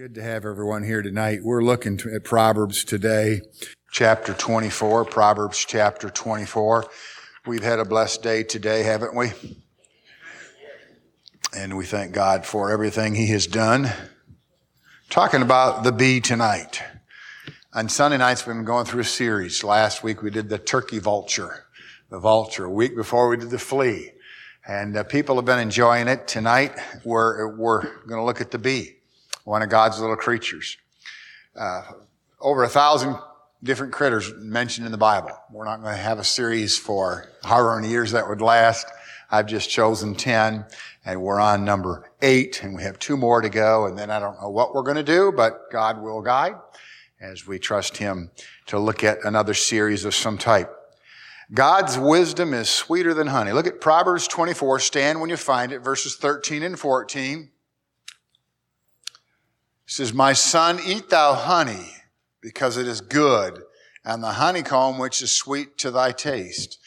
Good to have everyone here tonight. We're looking at Proverbs today, chapter 24, Proverbs chapter 24. We've had a blessed day today, haven't we? And we thank God for everything He has done. Talking about the bee tonight. On Sunday nights, we've been going through a series. Last week we did the turkey vulture, the vulture. A week before we did the flea. And uh, people have been enjoying it. Tonight, we're, we're going to look at the bee, one of God's little creatures. Uh, over a thousand different critters mentioned in the Bible. We're not going to have a series for however many years that would last. I've just chosen 10 and we're on number eight and we have two more to go. And then I don't know what we're going to do, but God will guide as we trust Him to look at another series of some type. God's wisdom is sweeter than honey. Look at Proverbs 24. Stand when you find it, verses 13 and 14. It says, My son, eat thou honey, because it is good, and the honeycomb which is sweet to thy taste.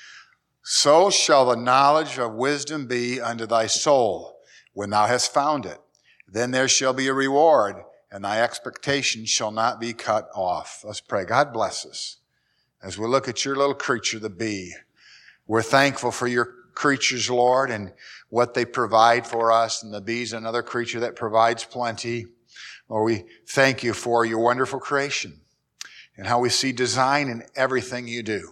So shall the knowledge of wisdom be unto thy soul when thou hast found it. Then there shall be a reward, and thy expectation shall not be cut off. Let's pray. God bless us as we look at your little creature, the bee. We're thankful for your creatures, Lord, and what they provide for us. And the bee's another creature that provides plenty. Lord, we thank you for your wonderful creation and how we see design in everything you do.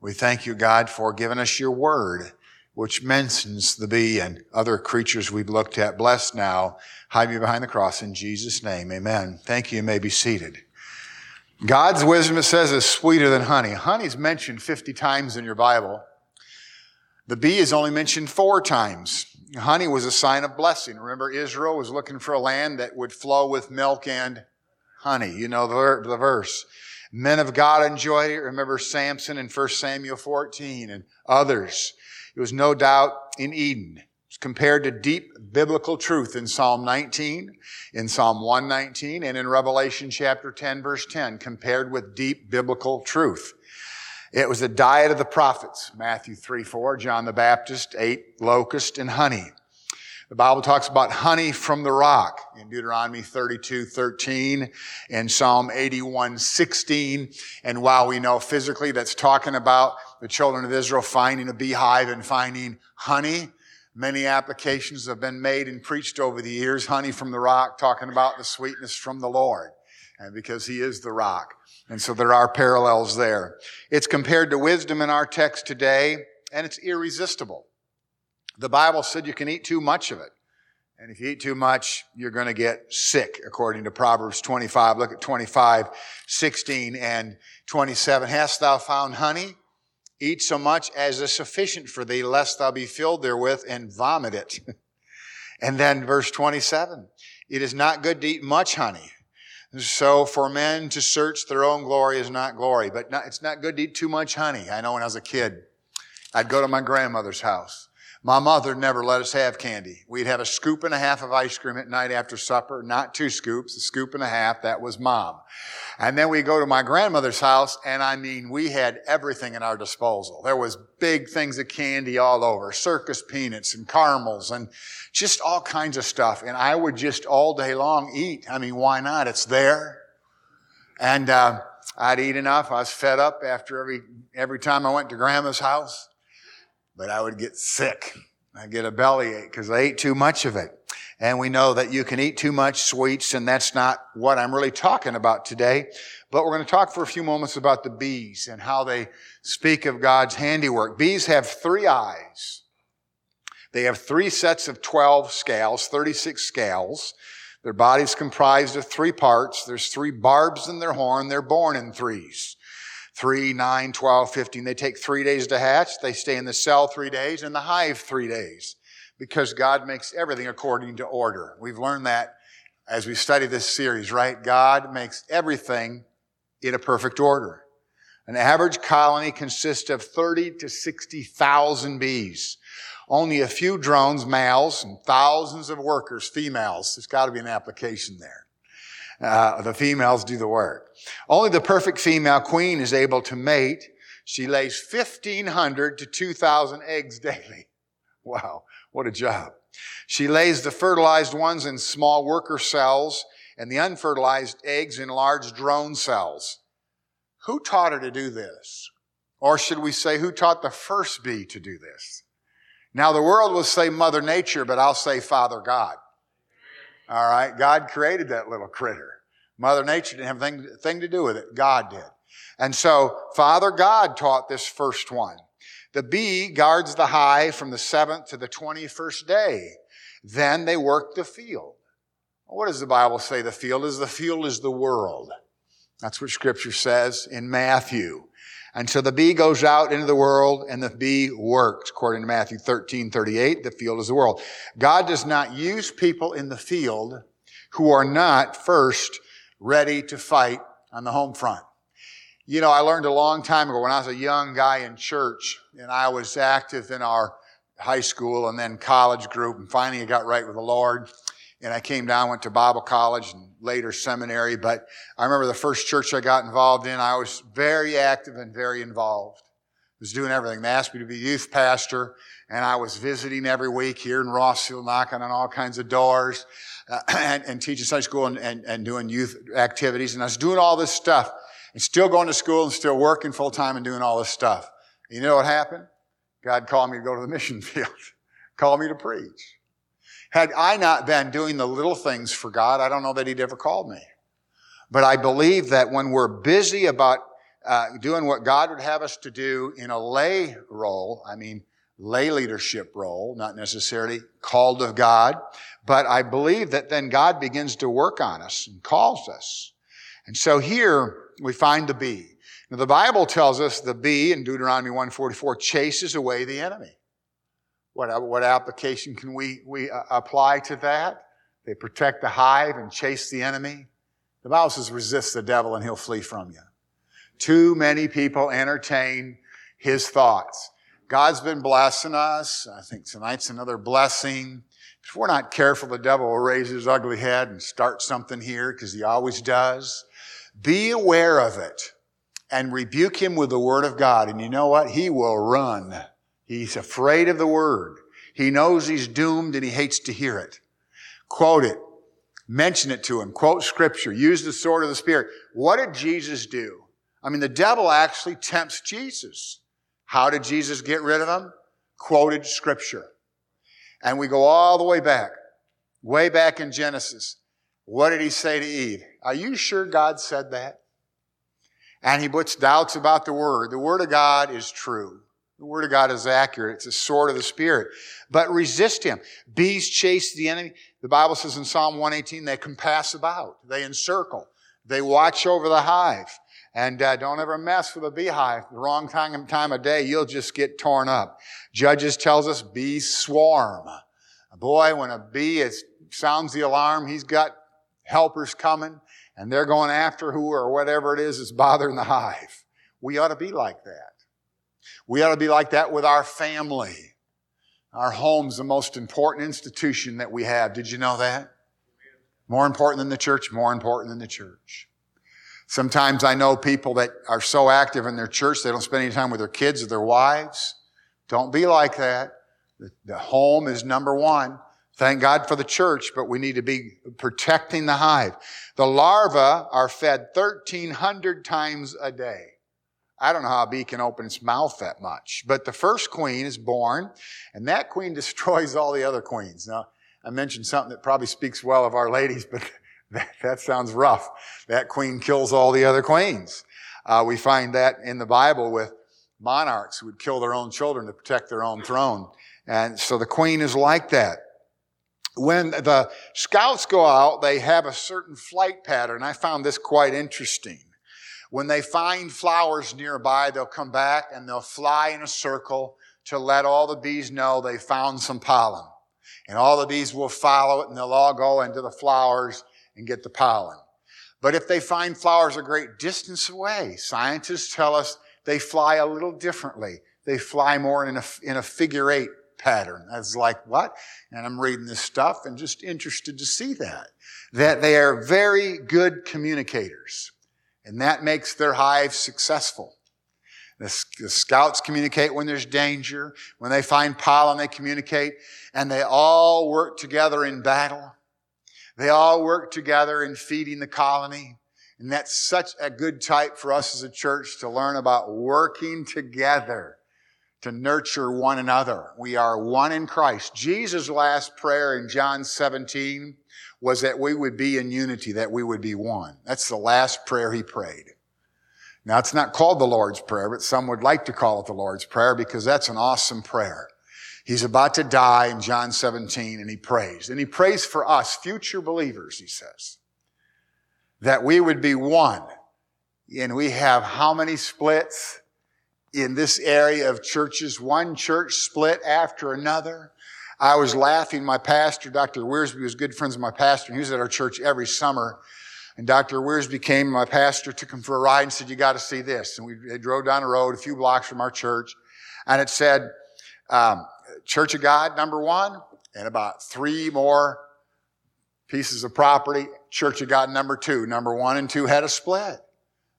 We thank you, God, for giving us your word, which mentions the bee and other creatures we've looked at. Blessed now. Hide me behind the cross in Jesus' name. Amen. Thank you. You may be seated. God's wisdom, it says, is sweeter than honey. Honey's mentioned 50 times in your Bible. The bee is only mentioned four times. Honey was a sign of blessing. Remember, Israel was looking for a land that would flow with milk and honey. You know the, the verse. Men of God enjoyed it. Remember Samson in 1 Samuel 14 and others. It was no doubt in Eden. It's compared to deep biblical truth in Psalm 19, in Psalm 119, and in Revelation chapter 10, verse 10, compared with deep biblical truth. It was the diet of the prophets, Matthew 3, 4, John the Baptist ate locust and honey. The Bible talks about honey from the rock in Deuteronomy 32, 13 and Psalm 81, 16. And while we know physically that's talking about the children of Israel finding a beehive and finding honey, Many applications have been made and preached over the years. Honey from the rock, talking about the sweetness from the Lord. And because he is the rock. And so there are parallels there. It's compared to wisdom in our text today, and it's irresistible. The Bible said you can eat too much of it. And if you eat too much, you're going to get sick, according to Proverbs 25. Look at 25, 16 and 27. Hast thou found honey? Eat so much as is sufficient for thee, lest thou be filled therewith and vomit it. and then verse 27. It is not good to eat much honey. So for men to search their own glory is not glory, but not, it's not good to eat too much honey. I know when I was a kid, I'd go to my grandmother's house. My mother never let us have candy. We'd have a scoop and a half of ice cream at night after supper, not two scoops, a scoop and a half. That was mom. And then we go to my grandmother's house, and I mean, we had everything at our disposal. There was big things of candy all over, circus peanuts and caramels and just all kinds of stuff. And I would just all day long eat. I mean, why not? It's there. And, uh, I'd eat enough. I was fed up after every, every time I went to grandma's house but I would get sick. I'd get a bellyache because I ate too much of it. And we know that you can eat too much sweets, and that's not what I'm really talking about today. But we're going to talk for a few moments about the bees and how they speak of God's handiwork. Bees have three eyes. They have three sets of 12 scales, 36 scales. Their body's comprised of three parts. There's three barbs in their horn. They're born in threes. 3, 9, 12, 15. They take three days to hatch. They stay in the cell three days and the hive three days because God makes everything according to order. We've learned that as we study this series, right? God makes everything in a perfect order. An average colony consists of 30 to 60,000 bees. Only a few drones, males, and thousands of workers, females. There's got to be an application there. Uh, the females do the work. Only the perfect female queen is able to mate. She lays 1,500 to 2,000 eggs daily. Wow, what a job. She lays the fertilized ones in small worker cells and the unfertilized eggs in large drone cells. Who taught her to do this? Or should we say, who taught the first bee to do this? Now, the world will say Mother Nature, but I'll say Father God. All right? God created that little critter. Mother Nature didn't have a thing, to do with it. God did. And so, Father God taught this first one. The bee guards the hive from the seventh to the 21st day. Then they work the field. What does the Bible say the field is? The field is the world. That's what scripture says in Matthew. And so the bee goes out into the world and the bee works. According to Matthew 13, 38, the field is the world. God does not use people in the field who are not first ready to fight on the home front. You know, I learned a long time ago when I was a young guy in church and I was active in our high school and then college group and finally I got right with the Lord and I came down, went to Bible college and later seminary. But I remember the first church I got involved in, I was very active and very involved. I was doing everything. They asked me to be youth pastor, and I was visiting every week here in Rossville, knocking on all kinds of doors, uh, and, and, teaching Sunday school and, and, and doing youth activities. And I was doing all this stuff, and still going to school and still working full time and doing all this stuff. You know what happened? God called me to go to the mission field, called me to preach. Had I not been doing the little things for God, I don't know that He'd ever called me. But I believe that when we're busy about uh, doing what God would have us to do in a lay role, I mean, lay leadership role, not necessarily called of God, but I believe that then God begins to work on us and calls us. And so here we find the bee. Now the Bible tells us the bee in Deuteronomy 144 chases away the enemy. What, what application can we, we uh, apply to that? They protect the hive and chase the enemy. The Bible says resist the devil and he'll flee from you. Too many people entertain his thoughts. God's been blessing us. I think tonight's another blessing. If we're not careful, the devil will raise his ugly head and start something here because he always does. Be aware of it and rebuke him with the word of God. And you know what? He will run. He's afraid of the word. He knows he's doomed and he hates to hear it. Quote it. Mention it to him. Quote scripture. Use the sword of the Spirit. What did Jesus do? I mean, the devil actually tempts Jesus. How did Jesus get rid of him? Quoted scripture. And we go all the way back, way back in Genesis. What did he say to Eve? Are you sure God said that? And he puts doubts about the word. The word of God is true. The word of God is accurate. It's a sword of the spirit. But resist him. Bees chase the enemy. The Bible says in Psalm 118, they compass about. They encircle. They watch over the hive. And uh, don't ever mess with a beehive. The wrong time, time of day, you'll just get torn up. Judges tells us bees swarm. Boy, when a bee is, sounds the alarm, he's got helpers coming and they're going after who or whatever it is is bothering the hive. We ought to be like that. We ought to be like that with our family. Our home's the most important institution that we have. Did you know that? More important than the church, more important than the church. Sometimes I know people that are so active in their church, they don't spend any time with their kids or their wives. Don't be like that. The home is number one. Thank God for the church, but we need to be protecting the hive. The larvae are fed 1,300 times a day. I don't know how a bee can open its mouth that much. But the first queen is born, and that queen destroys all the other queens. Now, I mentioned something that probably speaks well of our ladies, but that, that sounds rough. That queen kills all the other queens. Uh, we find that in the Bible with monarchs who would kill their own children to protect their own throne. And so the queen is like that. When the scouts go out, they have a certain flight pattern. I found this quite interesting. When they find flowers nearby, they'll come back and they'll fly in a circle to let all the bees know they found some pollen. And all the bees will follow it and they'll all go into the flowers and get the pollen. But if they find flowers a great distance away, scientists tell us they fly a little differently. They fly more in a, in a figure eight pattern. That's like, what? And I'm reading this stuff and just interested to see that. That they are very good communicators. And that makes their hive successful. The, the, scouts communicate when there's danger. When they find pollen, they communicate. And they all work together in battle. They all work together in feeding the colony. And that's such a good type for us as a church to learn about working together to nurture one another. We are one in Christ. Jesus' last prayer in John 17 was that we would be in unity, that we would be one. That's the last prayer he prayed. Now, it's not called the Lord's Prayer, but some would like to call it the Lord's Prayer because that's an awesome prayer. He's about to die in John 17 and he prays. And he prays for us, future believers, he says, that we would be one. And we have how many splits in this area of churches? One church split after another. I was laughing. My pastor, Dr. Wiersbe, was good friends with my pastor, and he was at our church every summer. And Dr. Wiersbe came, my pastor took him for a ride and said, you got to see this. And we drove down the road a few blocks from our church. And it said, um, Church of God, number one, and about three more pieces of property. Church of God, number two. Number one and two had a split.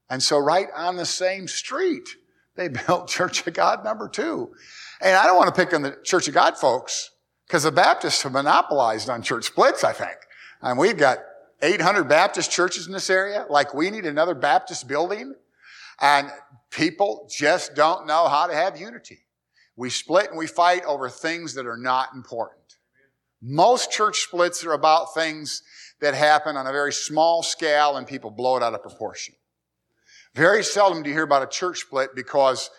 And so right on the same street, they built Church of God number two. And I don't want to pick on the Church of God folks because the Baptists have monopolized on church splits, I think. And we've got 800 Baptist churches in this area. Like we need another Baptist building. And people just don't know how to have unity. We split and we fight over things that are not important. Most church splits are about things that happen on a very small scale and people blow it out of proportion. Very seldom do you hear about a church split because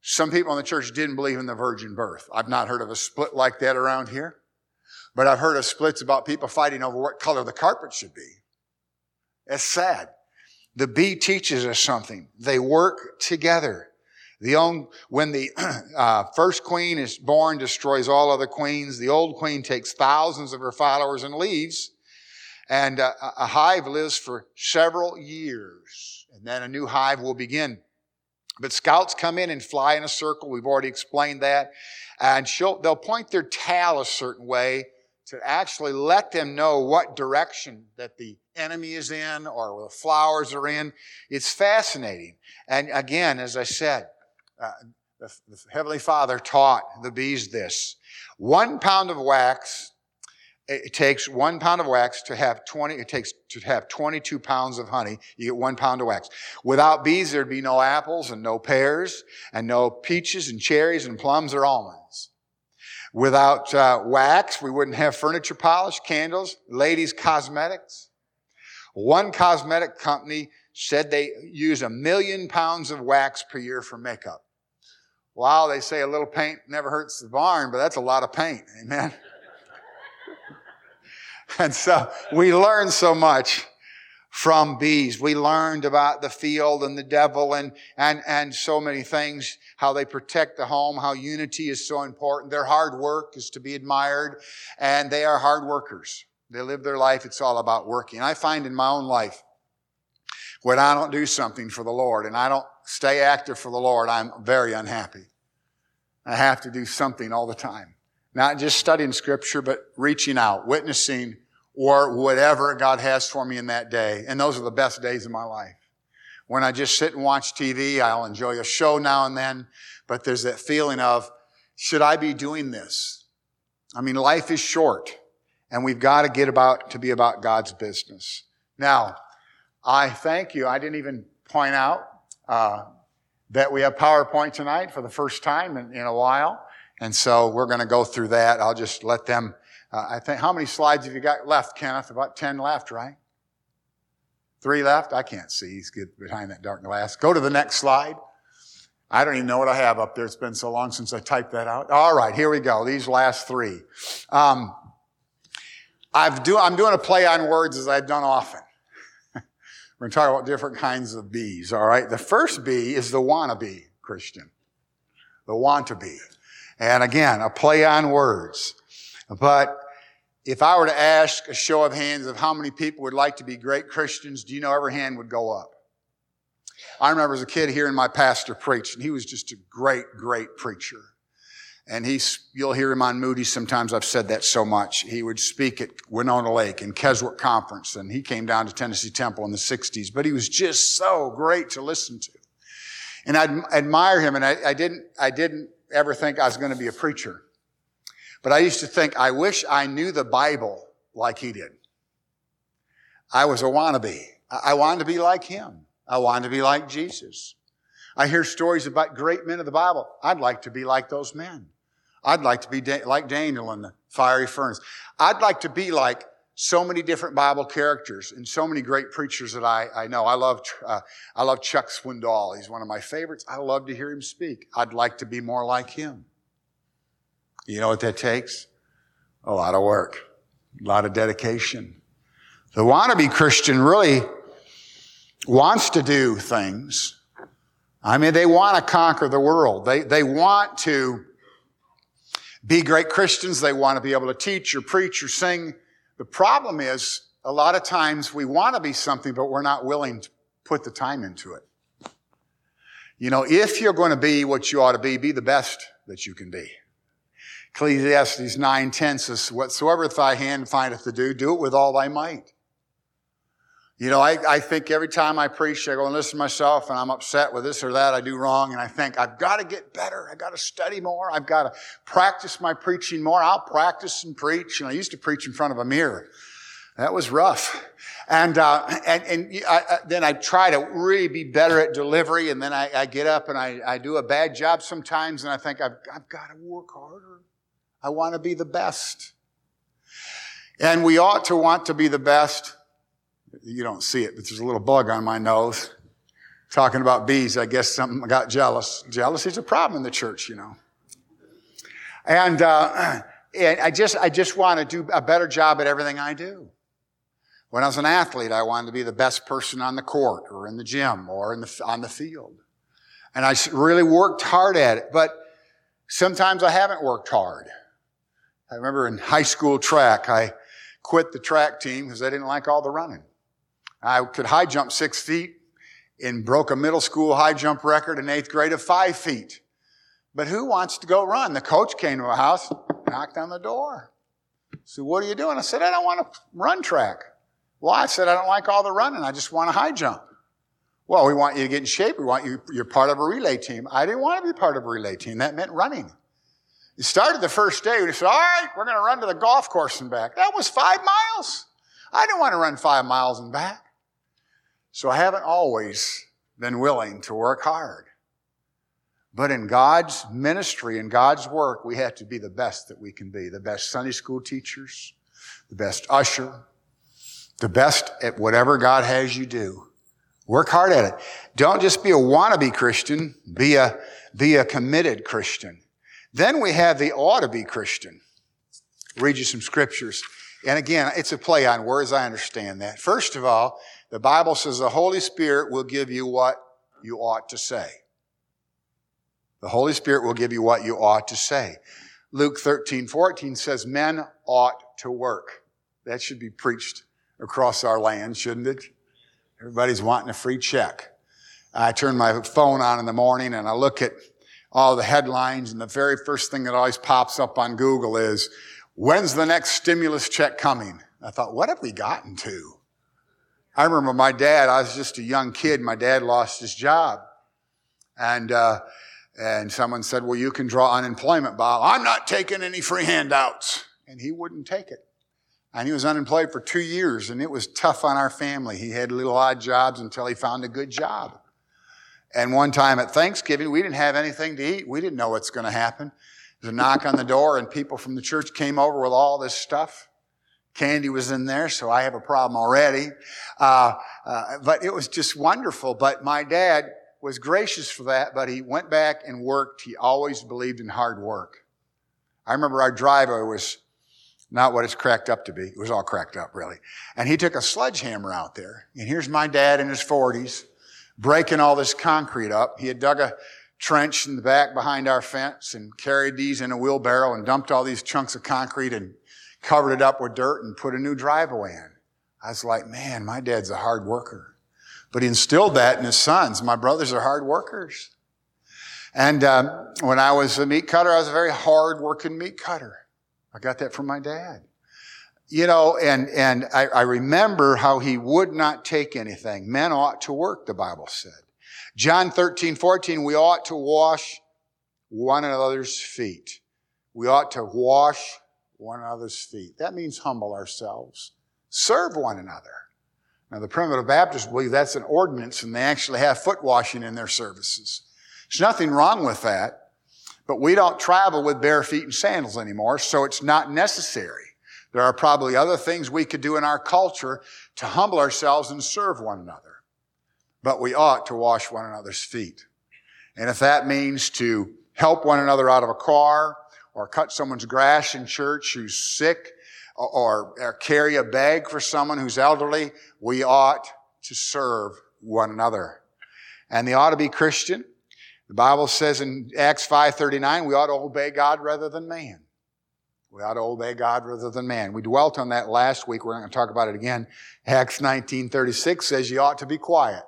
some people in the church didn't believe in the virgin birth. I've not heard of a split like that around here, but I've heard of splits about people fighting over what color the carpet should be. It's sad. The bee teaches us something. They work together. The own, when the uh, first queen is born, destroys all other queens. The old queen takes thousands of her followers and leaves. And uh, a hive lives for several years. And then a new hive will begin. But scouts come in and fly in a circle. We've already explained that. And they'll point their tail a certain way to actually let them know what direction that the enemy is in or the flowers are in. It's fascinating. And again, as I said, uh, the, the Heavenly Father taught the bees this. One pound of wax it takes one pound of wax to have 20, it takes to have 22 pounds of honey. You get one pound of wax. Without bees, there'd be no apples and no pears and no peaches and cherries and plums or almonds. Without uh, wax, we wouldn't have furniture polish, candles, ladies' cosmetics. One cosmetic company said they use a million pounds of wax per year for makeup. Wow, they say a little paint never hurts the barn, but that's a lot of paint. Amen. And so we learned so much from bees. We learned about the field and the devil and, and, and so many things, how they protect the home, how unity is so important. Their hard work is to be admired and they are hard workers. They live their life. It's all about working. I find in my own life, when I don't do something for the Lord and I don't stay active for the Lord, I'm very unhappy. I have to do something all the time. Not just studying scripture, but reaching out, witnessing, or whatever God has for me in that day. And those are the best days of my life. When I just sit and watch TV, I'll enjoy a show now and then, but there's that feeling of, should I be doing this? I mean, life is short and we've got to get about to be about God's business. Now, I thank you. I didn't even point out uh, that we have PowerPoint tonight for the first time in, in a while. And so we're going to go through that. I'll just let them, uh, I think, how many slides have you got left, Kenneth? About 10 left, right? Three left? I can't see. He's behind that dark glass. Go to the next slide. I don't even know what I have up there. It's been so long since I typed that out. All right, here we go. These last three. Um, I've do, I'm doing a play on words as I've done often. We're going to talk about different kinds of bees, all right? The first bee is the wannabe Christian. The want. And again, a play on words. But if I were to ask a show of hands of how many people would like to be great Christians, do you know every hand would go up? I remember as a kid hearing my pastor preach, and he was just a great, great preacher. And he's, you'll hear him on Moody sometimes. I've said that so much. He would speak at Winona Lake and Keswick Conference, and he came down to Tennessee Temple in the 60s, but he was just so great to listen to. And I'd admire him, and I, I didn't, I didn't ever think I was going to be a preacher. But I used to think, I wish I knew the Bible like he did. I was a wannabe. I wanted to be like him. I wanted to be like Jesus. I hear stories about great men of the Bible. I'd like to be like those men. I'd like to be da- like Daniel in the fiery furnace. I'd like to be like so many different Bible characters and so many great preachers that I, I know. I love, uh, I love Chuck Swindoll. He's one of my favorites. I love to hear him speak. I'd like to be more like him. You know what that takes? A lot of work, a lot of dedication. The wannabe Christian really wants to do things. I mean, they want to conquer the world. They, they want to be great Christians. They want to be able to teach or preach or sing. The problem is, a lot of times we want to be something, but we're not willing to put the time into it. You know, if you're going to be what you ought to be, be the best that you can be. Ecclesiastes 9, 10 says, whatsoever thy hand findeth to do, do it with all thy might. You know, I, I think every time I preach, I go and listen to myself and I'm upset with this or that I do wrong. And I think I've got to get better. I've got to study more. I've got to practice my preaching more. I'll practice and preach. And I used to preach in front of a mirror. That was rough. And, uh, and, and I, I, then I try to really be better at delivery. And then I, I get up and I, I do a bad job sometimes. And I think I've, I've got to work harder. I want to be the best. And we ought to want to be the best you don't see it, but there's a little bug on my nose. Talking about bees, I guess something got jealous. Jealousy is a problem in the church, you know. And, uh, and I just, I just want to do a better job at everything I do. When I was an athlete, I wanted to be the best person on the court or in the gym or in the, on the field. And I really worked hard at it, but sometimes I haven't worked hard. I remember in high school track, I quit the track team because I didn't like all the running. I could high jump six feet and broke a middle school high jump record in eighth grade of five feet. But who wants to go run? The coach came to my house, knocked on the door. So what are you doing? I said, I don't want to run track. Well, I said, I don't like all the running. I just want to high jump. Well, we want you to get in shape. We want you, you're part of a relay team. I didn't want to be part of a relay team. That meant running. It started the first day. We said, all right, we're going to run to the golf course and back. That was five miles. I didn't want to run five miles and back. So I haven't always been willing to work hard. But in God's ministry and God's work, we have to be the best that we can be. The best Sunday school teachers, the best usher, the best at whatever God has you do. Work hard at it. Don't just be a wannabe Christian, be a, be a committed Christian. Then we have the ought to be Christian. read you some scriptures. And again, it's a play on words. I understand that. First of all, the Bible says the Holy Spirit will give you what you ought to say. The Holy Spirit will give you what you ought to say. Luke 13, 14 says men ought to work. That should be preached across our land, shouldn't it? Everybody's wanting a free check. I turn my phone on in the morning and I look at all the headlines and the very first thing that always pops up on Google is, when's the next stimulus check coming? I thought, what have we gotten to? I remember my dad, I was just a young kid. My dad lost his job. And, uh, and someone said, well, you can draw unemployment, Bob. I'm not taking any free handouts. And he wouldn't take it. And he was unemployed for two years and it was tough on our family. He had little odd jobs until he found a good job. And one time at Thanksgiving, we didn't have anything to eat. We didn't know what's going to happen. There's a knock on the door and people from the church came over with all this stuff. Candy was in there, so I have a problem already. Uh, uh, but it was just wonderful. But my dad was gracious for that, but he went back and worked. He always believed in hard work. I remember our driveway was not what it's cracked up to be. It was all cracked up, really. And he took a sledgehammer out there. And here's my dad in his 40s breaking all this concrete up. He had dug a trench in the back behind our fence and carried these in a wheelbarrow and dumped all these chunks of concrete and covered it up with dirt and put a new driveway in. I was like, man, my dad's a hard worker. But he instilled that in his sons. My brothers are hard workers. And um, when I was a meat cutter, I was a very hard working meat cutter. I got that from my dad. You know, and, and I, I remember how he would not take anything. Men ought to work, the Bible said. John 13, 14, we ought to wash one another's feet. We ought to wash one another's feet. That means humble ourselves. Serve one another. Now, the primitive Baptists believe that's an ordinance and they actually have foot washing in their services. There's nothing wrong with that, but we don't travel with bare feet and sandals anymore, so it's not necessary. There are probably other things we could do in our culture to humble ourselves and serve one another. But we ought to wash one another's feet. And if that means to help one another out of a car or cut someone's grass in church who's sick or, or carry a bag for someone who's elderly, we ought to serve one another. And they ought to be Christian. The Bible says in Acts 5.39, we ought to obey God rather than man. We ought to obey God rather than man. We dwelt on that last week. We're going to talk about it again. Acts 19.36 says you ought to be quiet.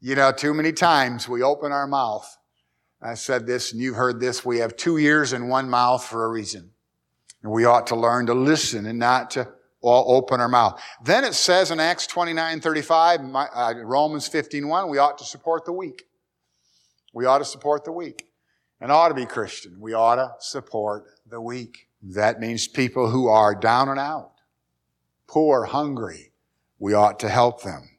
You know, too many times we open our mouth. I said this and you've heard this. We have two ears and one mouth for a reason. And we ought to learn to listen and not to all open our mouth. Then it says in Acts 29, 35, uh, Romans 15, 1, we ought to support the weak. We ought to support the weak. And ought to be Christian. We ought to support the weak. That means people who are down and out, poor, hungry. We ought to help them.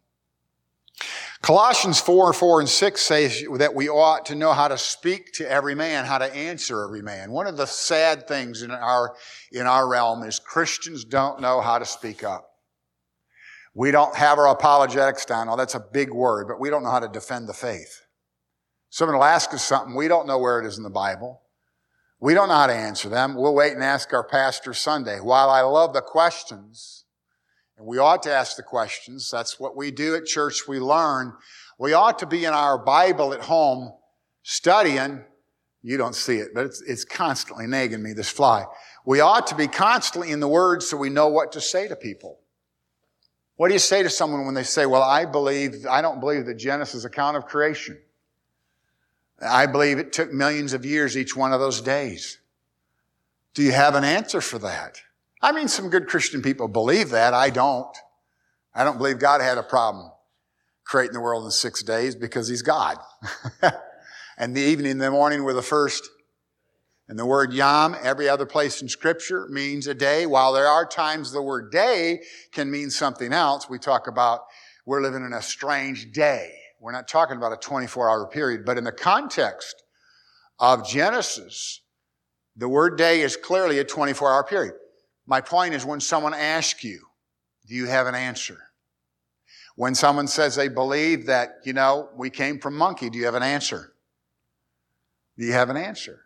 Colossians 4, 4 and 6 says that we ought to know how to speak to every man, how to answer every man. One of the sad things in our, in our realm is Christians don't know how to speak up. We don't have our apologetics down. Oh, that's a big word, but we don't know how to defend the faith. Someone will ask us something, we don't know where it is in the Bible. We don't know how to answer them. We'll wait and ask our pastor Sunday. While I love the questions, and we ought to ask the questions. That's what we do at church. We learn. We ought to be in our Bible at home studying. You don't see it, but it's, it's constantly nagging me, this fly. We ought to be constantly in the Word so we know what to say to people. What do you say to someone when they say, well, I believe, I don't believe the Genesis account of creation. I believe it took millions of years each one of those days. Do you have an answer for that? I mean, some good Christian people believe that. I don't. I don't believe God had a problem creating the world in six days because he's God. and the evening and the morning were the first. And the word yom, every other place in scripture, means a day. While there are times the word day can mean something else, we talk about we're living in a strange day. We're not talking about a 24 hour period, but in the context of Genesis, the word day is clearly a 24 hour period. My point is when someone asks you, do you have an answer? When someone says they believe that, you know, we came from monkey, do you have an answer? Do you have an answer?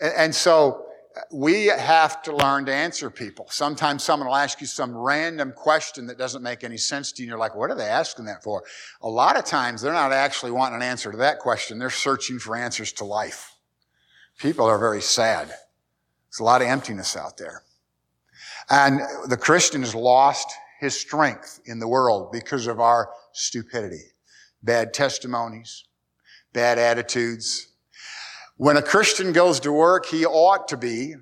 And, so uh, we have to learn to answer people. Sometimes someone will ask you some random question that doesn't make any sense to you, and you're like, what are they asking that for? A lot of times they're not actually wanting an answer to that question. They're searching for answers to life. People are very sad. There's a lot of emptiness out there. And the Christian has lost his strength in the world because of our stupidity, bad testimonies, bad attitudes. When a Christian goes to work, he ought to be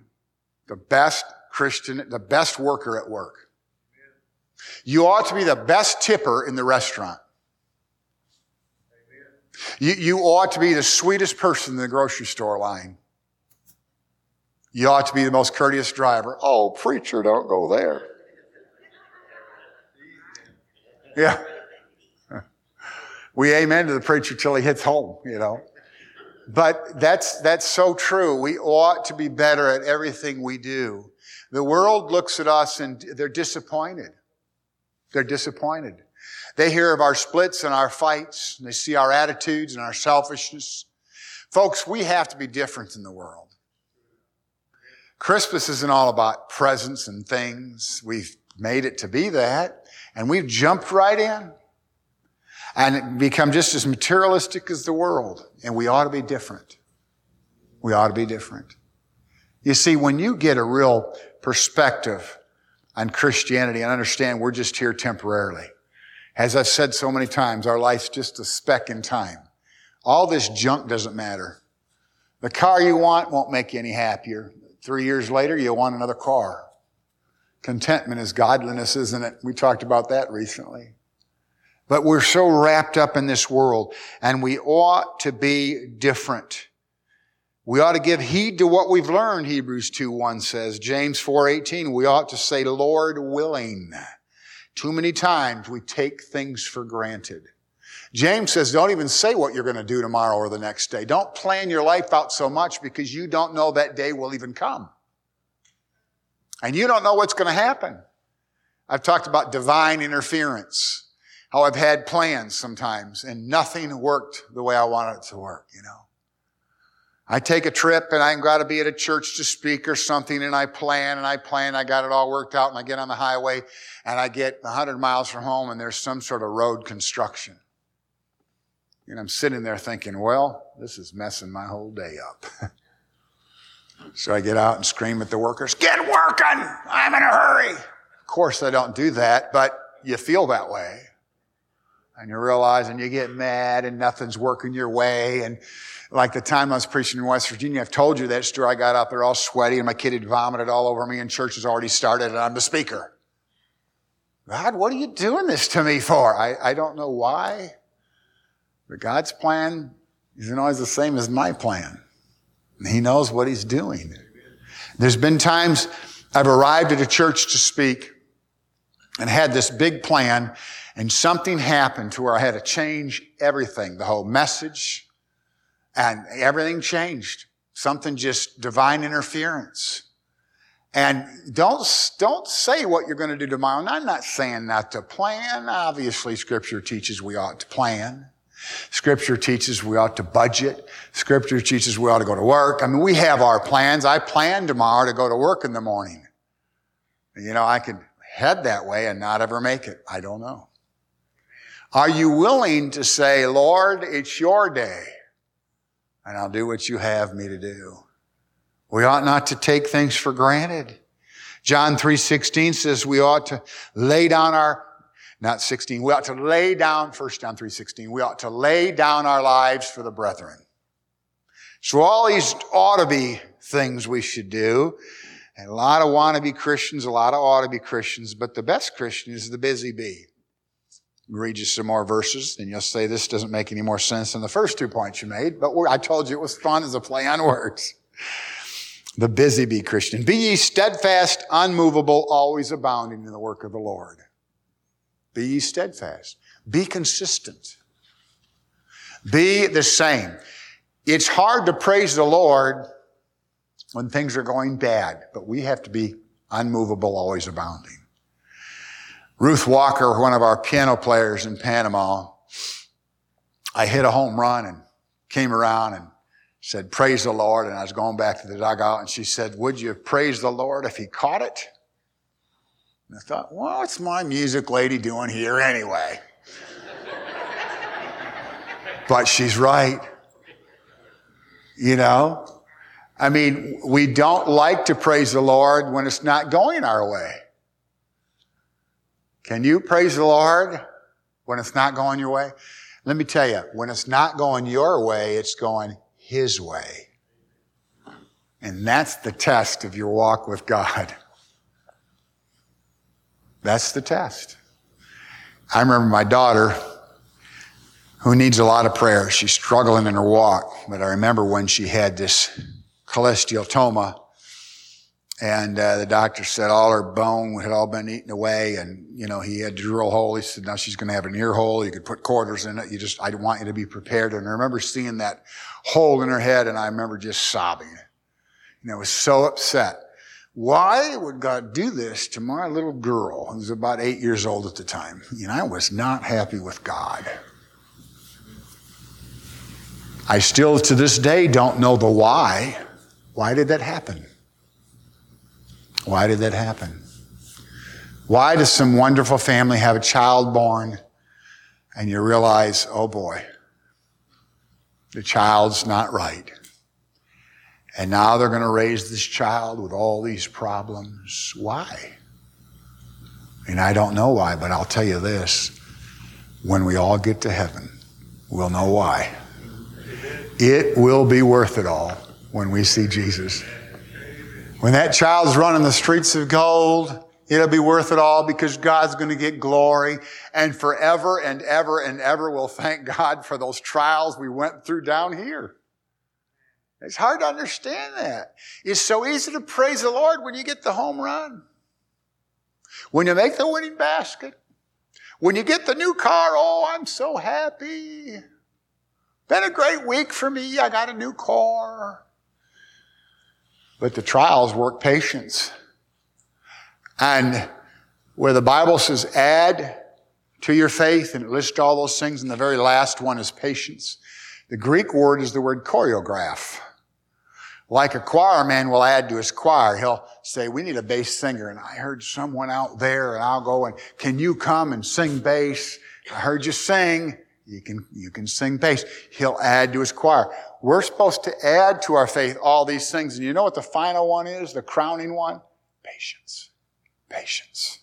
the best Christian, the best worker at work. You ought to be the best tipper in the restaurant. You, you ought to be the sweetest person in the grocery store line. You ought to be the most courteous driver. Oh, preacher, don't go there. Yeah. We amen to the preacher till he hits home, you know. But that's, that's so true. We ought to be better at everything we do. The world looks at us and they're disappointed. They're disappointed. They hear of our splits and our fights, and they see our attitudes and our selfishness. Folks, we have to be different in the world. Christmas isn't all about presents and things. We've made it to be that, and we've jumped right in and become just as materialistic as the world. And we ought to be different. We ought to be different. You see, when you get a real perspective on Christianity and understand we're just here temporarily, as I've said so many times, our life's just a speck in time. All this junk doesn't matter. The car you want won't make you any happier. Three years later, you want another car. Contentment is godliness, isn't it? We talked about that recently. But we're so wrapped up in this world and we ought to be different. We ought to give heed to what we've learned, Hebrews 2 1 says. James 4 18, we ought to say, Lord willing. Too many times we take things for granted. James says, don't even say what you're going to do tomorrow or the next day. Don't plan your life out so much because you don't know that day will even come. And you don't know what's going to happen. I've talked about divine interference, how I've had plans sometimes and nothing worked the way I wanted it to work, you know. I take a trip and I'm got to be at a church to speak or something and I plan and I plan, I got it all worked out and I get on the highway and I get 100 miles from home and there's some sort of road construction. And I'm sitting there thinking, well, this is messing my whole day up. so I get out and scream at the workers, get working! I'm in a hurry! Of course, I don't do that, but you feel that way. And you realize and you get mad and nothing's working your way and like the time I was preaching in West Virginia, I've told you that story. I got out there all sweaty and my kid had vomited all over me and church has already started and I'm the speaker. God, what are you doing this to me for? I, I don't know why, but God's plan isn't always the same as my plan. He knows what he's doing. There's been times I've arrived at a church to speak and had this big plan and something happened to where I had to change everything, the whole message, and everything changed. Something just divine interference. And don't, don't say what you're going to do tomorrow. And I'm not saying not to plan. Obviously, scripture teaches we ought to plan. Scripture teaches we ought to budget. Scripture teaches we ought to go to work. I mean, we have our plans. I plan tomorrow to go to work in the morning. You know, I could head that way and not ever make it. I don't know. Are you willing to say, Lord, it's your day? and I'll do what you have me to do. We ought not to take things for granted. John 3.16 says we ought to lay down our, not 16, we ought to lay down, 1 John 3.16, we ought to lay down our lives for the brethren. So all these ought to be things we should do. And a lot of wannabe Christians, a lot of ought to be Christians, but the best Christian is the busy bee read you some more verses, and you'll say this doesn't make any more sense than the first two points you made, but I told you it was fun as a play on words. The busy bee Christian. Be ye steadfast, unmovable, always abounding in the work of the Lord. Be ye steadfast. Be consistent. Be the same. It's hard to praise the Lord when things are going bad, but we have to be unmovable, always abounding. Ruth Walker, one of our piano players in Panama, I hit a home run and came around and said, praise the Lord. And I was going back to the dugout and she said, would you praise the Lord if he caught it? And I thought, well, what's my music lady doing here anyway? but she's right. You know? I mean, we don't like to praise the Lord when it's not going our way. Can you praise the Lord when it's not going your way? Let me tell you, when it's not going your way, it's going His way. And that's the test of your walk with God. That's the test. I remember my daughter, who needs a lot of prayer. She's struggling in her walk, but I remember when she had this cholesteatoma and uh, the doctor said all her bone had all been eaten away, and you know he had to drill a hole. He said now she's going to have an ear hole. You could put quarters in it. You just I want you to be prepared. And I remember seeing that hole in her head, and I remember just sobbing. And I was so upset. Why would God do this to my little girl, who was about eight years old at the time? And I was not happy with God. I still to this day don't know the why. Why did that happen? Why did that happen? Why does some wonderful family have a child born and you realize, oh boy, the child's not right. And now they're going to raise this child with all these problems. Why? And I don't know why, but I'll tell you this. When we all get to heaven, we'll know why. It will be worth it all when we see Jesus. When that child's running the streets of gold, it'll be worth it all because God's going to get glory and forever and ever and ever we'll thank God for those trials we went through down here. It's hard to understand that. It's so easy to praise the Lord when you get the home run. When you make the winning basket. When you get the new car, oh, I'm so happy. Been a great week for me. I got a new car. But the trials work patience. And where the Bible says add to your faith and it lists all those things, and the very last one is patience. The Greek word is the word choreograph. Like a choir man will add to his choir, he'll say, we need a bass singer. And I heard someone out there and I'll go and can you come and sing bass? I heard you sing. You can, you can sing bass. He'll add to his choir. We're supposed to add to our faith all these things. And you know what the final one is? The crowning one? Patience. Patience.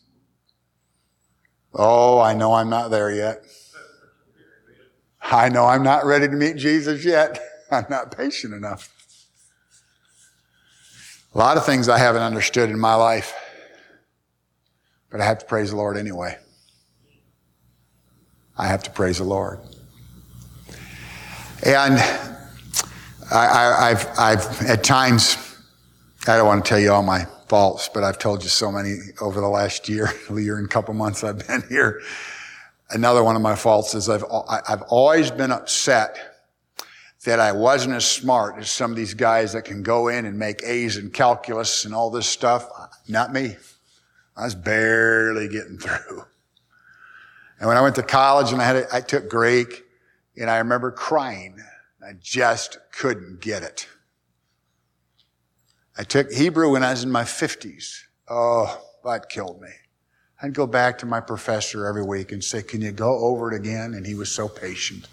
Oh, I know I'm not there yet. I know I'm not ready to meet Jesus yet. I'm not patient enough. A lot of things I haven't understood in my life, but I have to praise the Lord anyway. I have to praise the Lord. And I, have I've at times, I don't want to tell you all my faults, but I've told you so many over the last year, year and couple months I've been here. Another one of my faults is I've, I've always been upset that I wasn't as smart as some of these guys that can go in and make A's in calculus and all this stuff. Uh, not me. I was barely getting through. And when I went to college and I had, I took Greek and I remember crying. I just couldn't get it. I took Hebrew when I was in my fifties. Oh, that killed me. I'd go back to my professor every week and say, can you go over it again? And he was so patient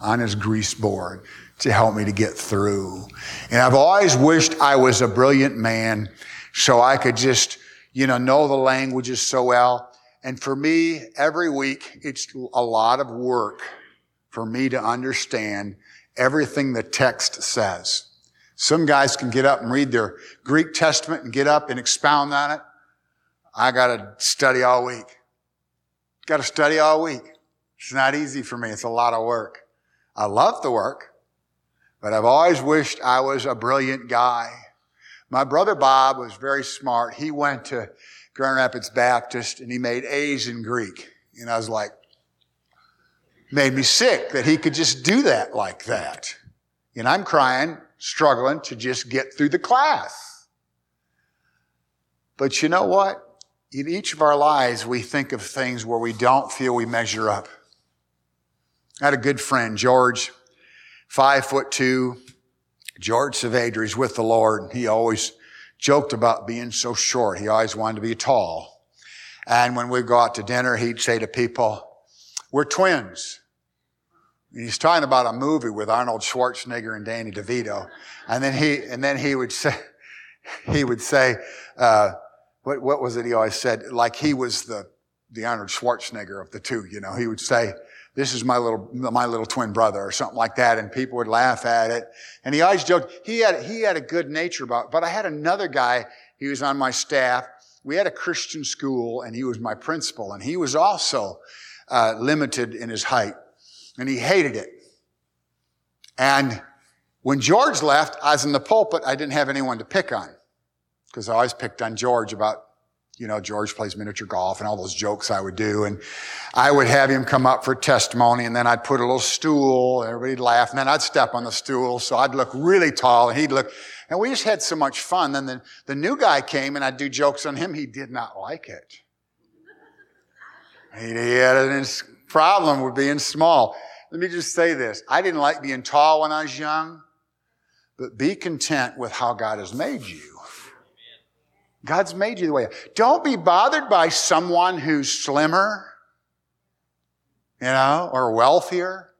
on his grease board to help me to get through. And I've always wished I was a brilliant man so I could just, you know, know the languages so well. And for me, every week, it's a lot of work for me to understand everything the text says. Some guys can get up and read their Greek Testament and get up and expound on it. I got to study all week. Got to study all week. It's not easy for me. It's a lot of work. I love the work, but I've always wished I was a brilliant guy. My brother Bob was very smart. He went to Grand Rapids Baptist and he made A's in Greek. And I was like, made me sick that he could just do that like that. And I'm crying, struggling to just get through the class. But you know what? in each of our lives, we think of things where we don't feel we measure up. I had a good friend, George, five foot two. George Saavedra, he's with the Lord. He always joked about being so short. He always wanted to be tall. And when we go out to dinner, he'd say to people, we're twins. He's talking about a movie with Arnold Schwarzenegger and Danny DeVito. And then he, and then he would say, he would say, uh, what, what was it he always said? Like he was the, the Arnold Schwarzenegger of the two, you know. He would say, this is my little, my little twin brother or something like that. And people would laugh at it. And he always joked, he had, he had a good nature about it. But I had another guy, he was on my staff. We had a Christian school and he was my principal and he was also, uh, limited in his height and he hated it. And when George left, I was in the pulpit. I didn't have anyone to pick on because I always picked on George about, you know, George plays miniature golf and all those jokes I would do. And I would have him come up for testimony and then I'd put a little stool and everybody'd laugh and then I'd step on the stool. So I'd look really tall and he'd look, and we just had so much fun. Then the, the new guy came and I'd do jokes on him. He did not like it. He, he had a problem with being small. Let me just say this. I didn't like being tall when I was young, but be content with how God has made you. God's made you the way. Don't be bothered by someone who's slimmer, you know, or wealthier.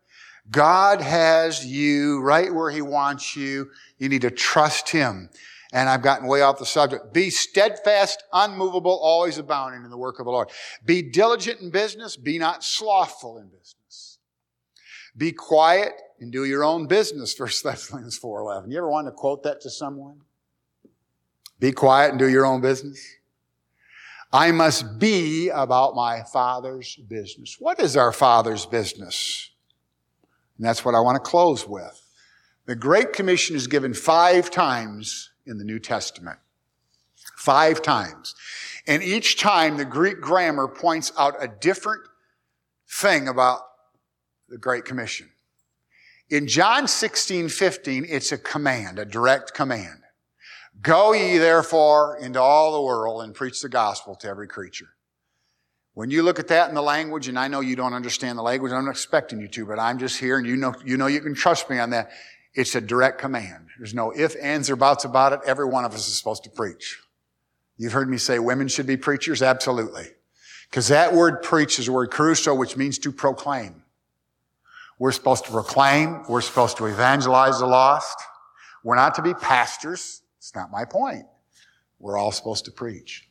God has you right where He wants you. You need to trust Him. And I've gotten way off the subject. Be steadfast, unmovable, always abounding in the work of the Lord. Be diligent in business. Be not slothful in business. Be quiet and do your own business. First Thessalonians 4.11. You ever want to quote that to someone? Be quiet and do your own business. I must be about my Father's business. What is our Father's business? And that's what I want to close with. The Great Commission is given five times in the New Testament. Five times. And each time the Greek grammar points out a different thing about the Great Commission. In John 16, 15, it's a command, a direct command. Go ye therefore into all the world and preach the gospel to every creature. When you look at that in the language, and I know you don't understand the language, I'm not expecting you to, but I'm just here and you know, you know you can trust me on that. It's a direct command. There's no if, ands, or buts about it. Every one of us is supposed to preach. You've heard me say women should be preachers? Absolutely. Because that word preach is the word kerusso, which means to proclaim. We're supposed to proclaim. We're supposed to evangelize the lost. We're not to be pastors. It's not my point. We're all supposed to preach.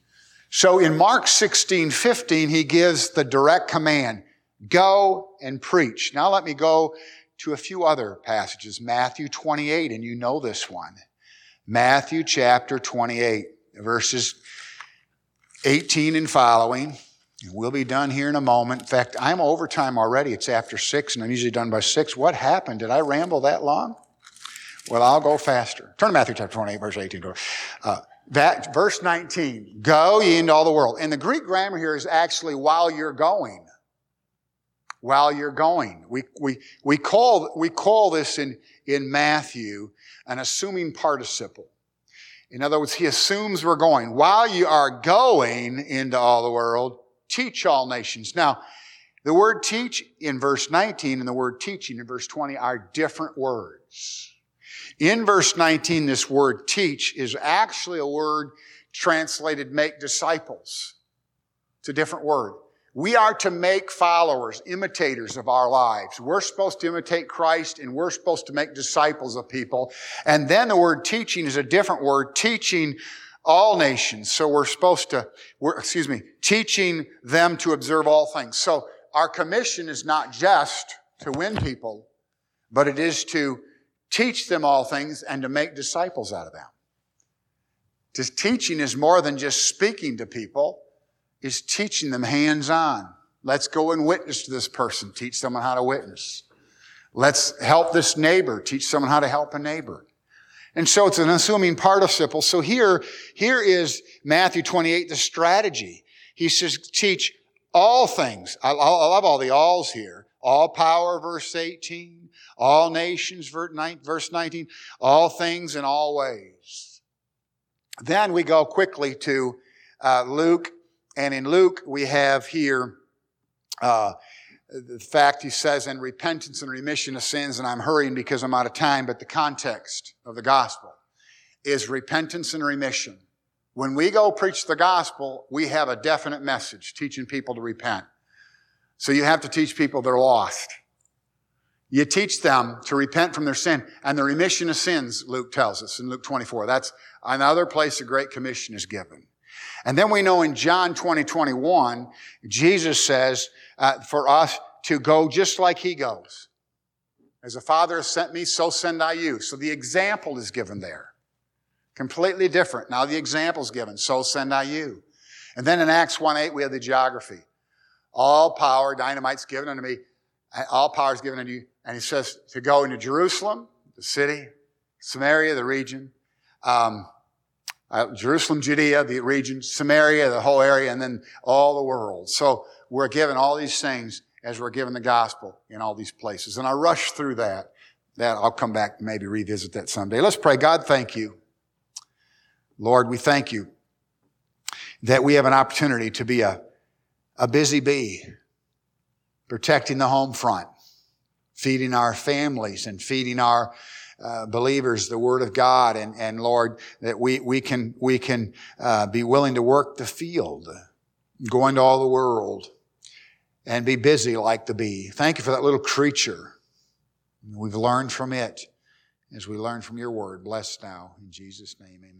So in Mark 16, 15, he gives the direct command, go and preach. Now let me go to a few other passages. Matthew 28, and you know this one. Matthew chapter 28, verses 18 and following. We'll be done here in a moment. In fact, I'm overtime already. It's after six, and I'm usually done by six. What happened? Did I ramble that long? Well, I'll go faster. Turn to Matthew chapter 28, verse 18. Uh, that, verse 19, go ye into all the world. And the Greek grammar here is actually while you're going. While you're going. We, we, we call, we call this in, in Matthew an assuming participle. In other words, he assumes we're going. While you are going into all the world, teach all nations. Now, the word teach in verse 19 and the word teaching in verse 20 are different words. In verse 19, this word teach is actually a word translated make disciples. It's a different word. We are to make followers, imitators of our lives. We're supposed to imitate Christ and we're supposed to make disciples of people. And then the word teaching is a different word, teaching all nations. So we're supposed to, we're, excuse me, teaching them to observe all things. So our commission is not just to win people, but it is to teach them all things and to make disciples out of them. Teaching is more than just speaking to people, is teaching them hands on. Let's go and witness to this person, teach someone how to witness. Let's help this neighbor, teach someone how to help a neighbor. And so it's an assuming participle. So here, here is Matthew 28, the strategy. He says, teach all things. I, I love all the alls here. All power, verse 18. All nations, verse 19. All things in all ways. Then we go quickly to uh, Luke. And in Luke, we have here uh, the fact he says, in repentance and remission of sins, and I'm hurrying because I'm out of time, but the context of the gospel is repentance and remission. When we go preach the gospel, we have a definite message teaching people to repent. So you have to teach people they're lost. You teach them to repent from their sin and the remission of sins, Luke tells us in Luke 24. That's another place a great commission is given. And then we know in John 20, 21, Jesus says uh, for us to go just like he goes. As the Father has sent me, so send I you. So the example is given there. Completely different. Now the example is given, so send I you. And then in Acts 1 8, we have the geography. All power, dynamite's given unto me. All power is given unto you. And he says to go into Jerusalem, the city, Samaria, the region, um, uh, Jerusalem, Judea, the region, Samaria, the whole area, and then all the world. So we're given all these things as we're given the gospel in all these places. And I rush through that. That I'll come back and maybe revisit that someday. Let's pray. God, thank you. Lord, we thank you that we have an opportunity to be a a busy bee, protecting the home front, feeding our families and feeding our uh, believers the word of God and, and Lord, that we, we can, we can uh, be willing to work the field, go into all the world and be busy like the bee. Thank you for that little creature. We've learned from it as we learn from your word. Bless now. In Jesus' name, amen.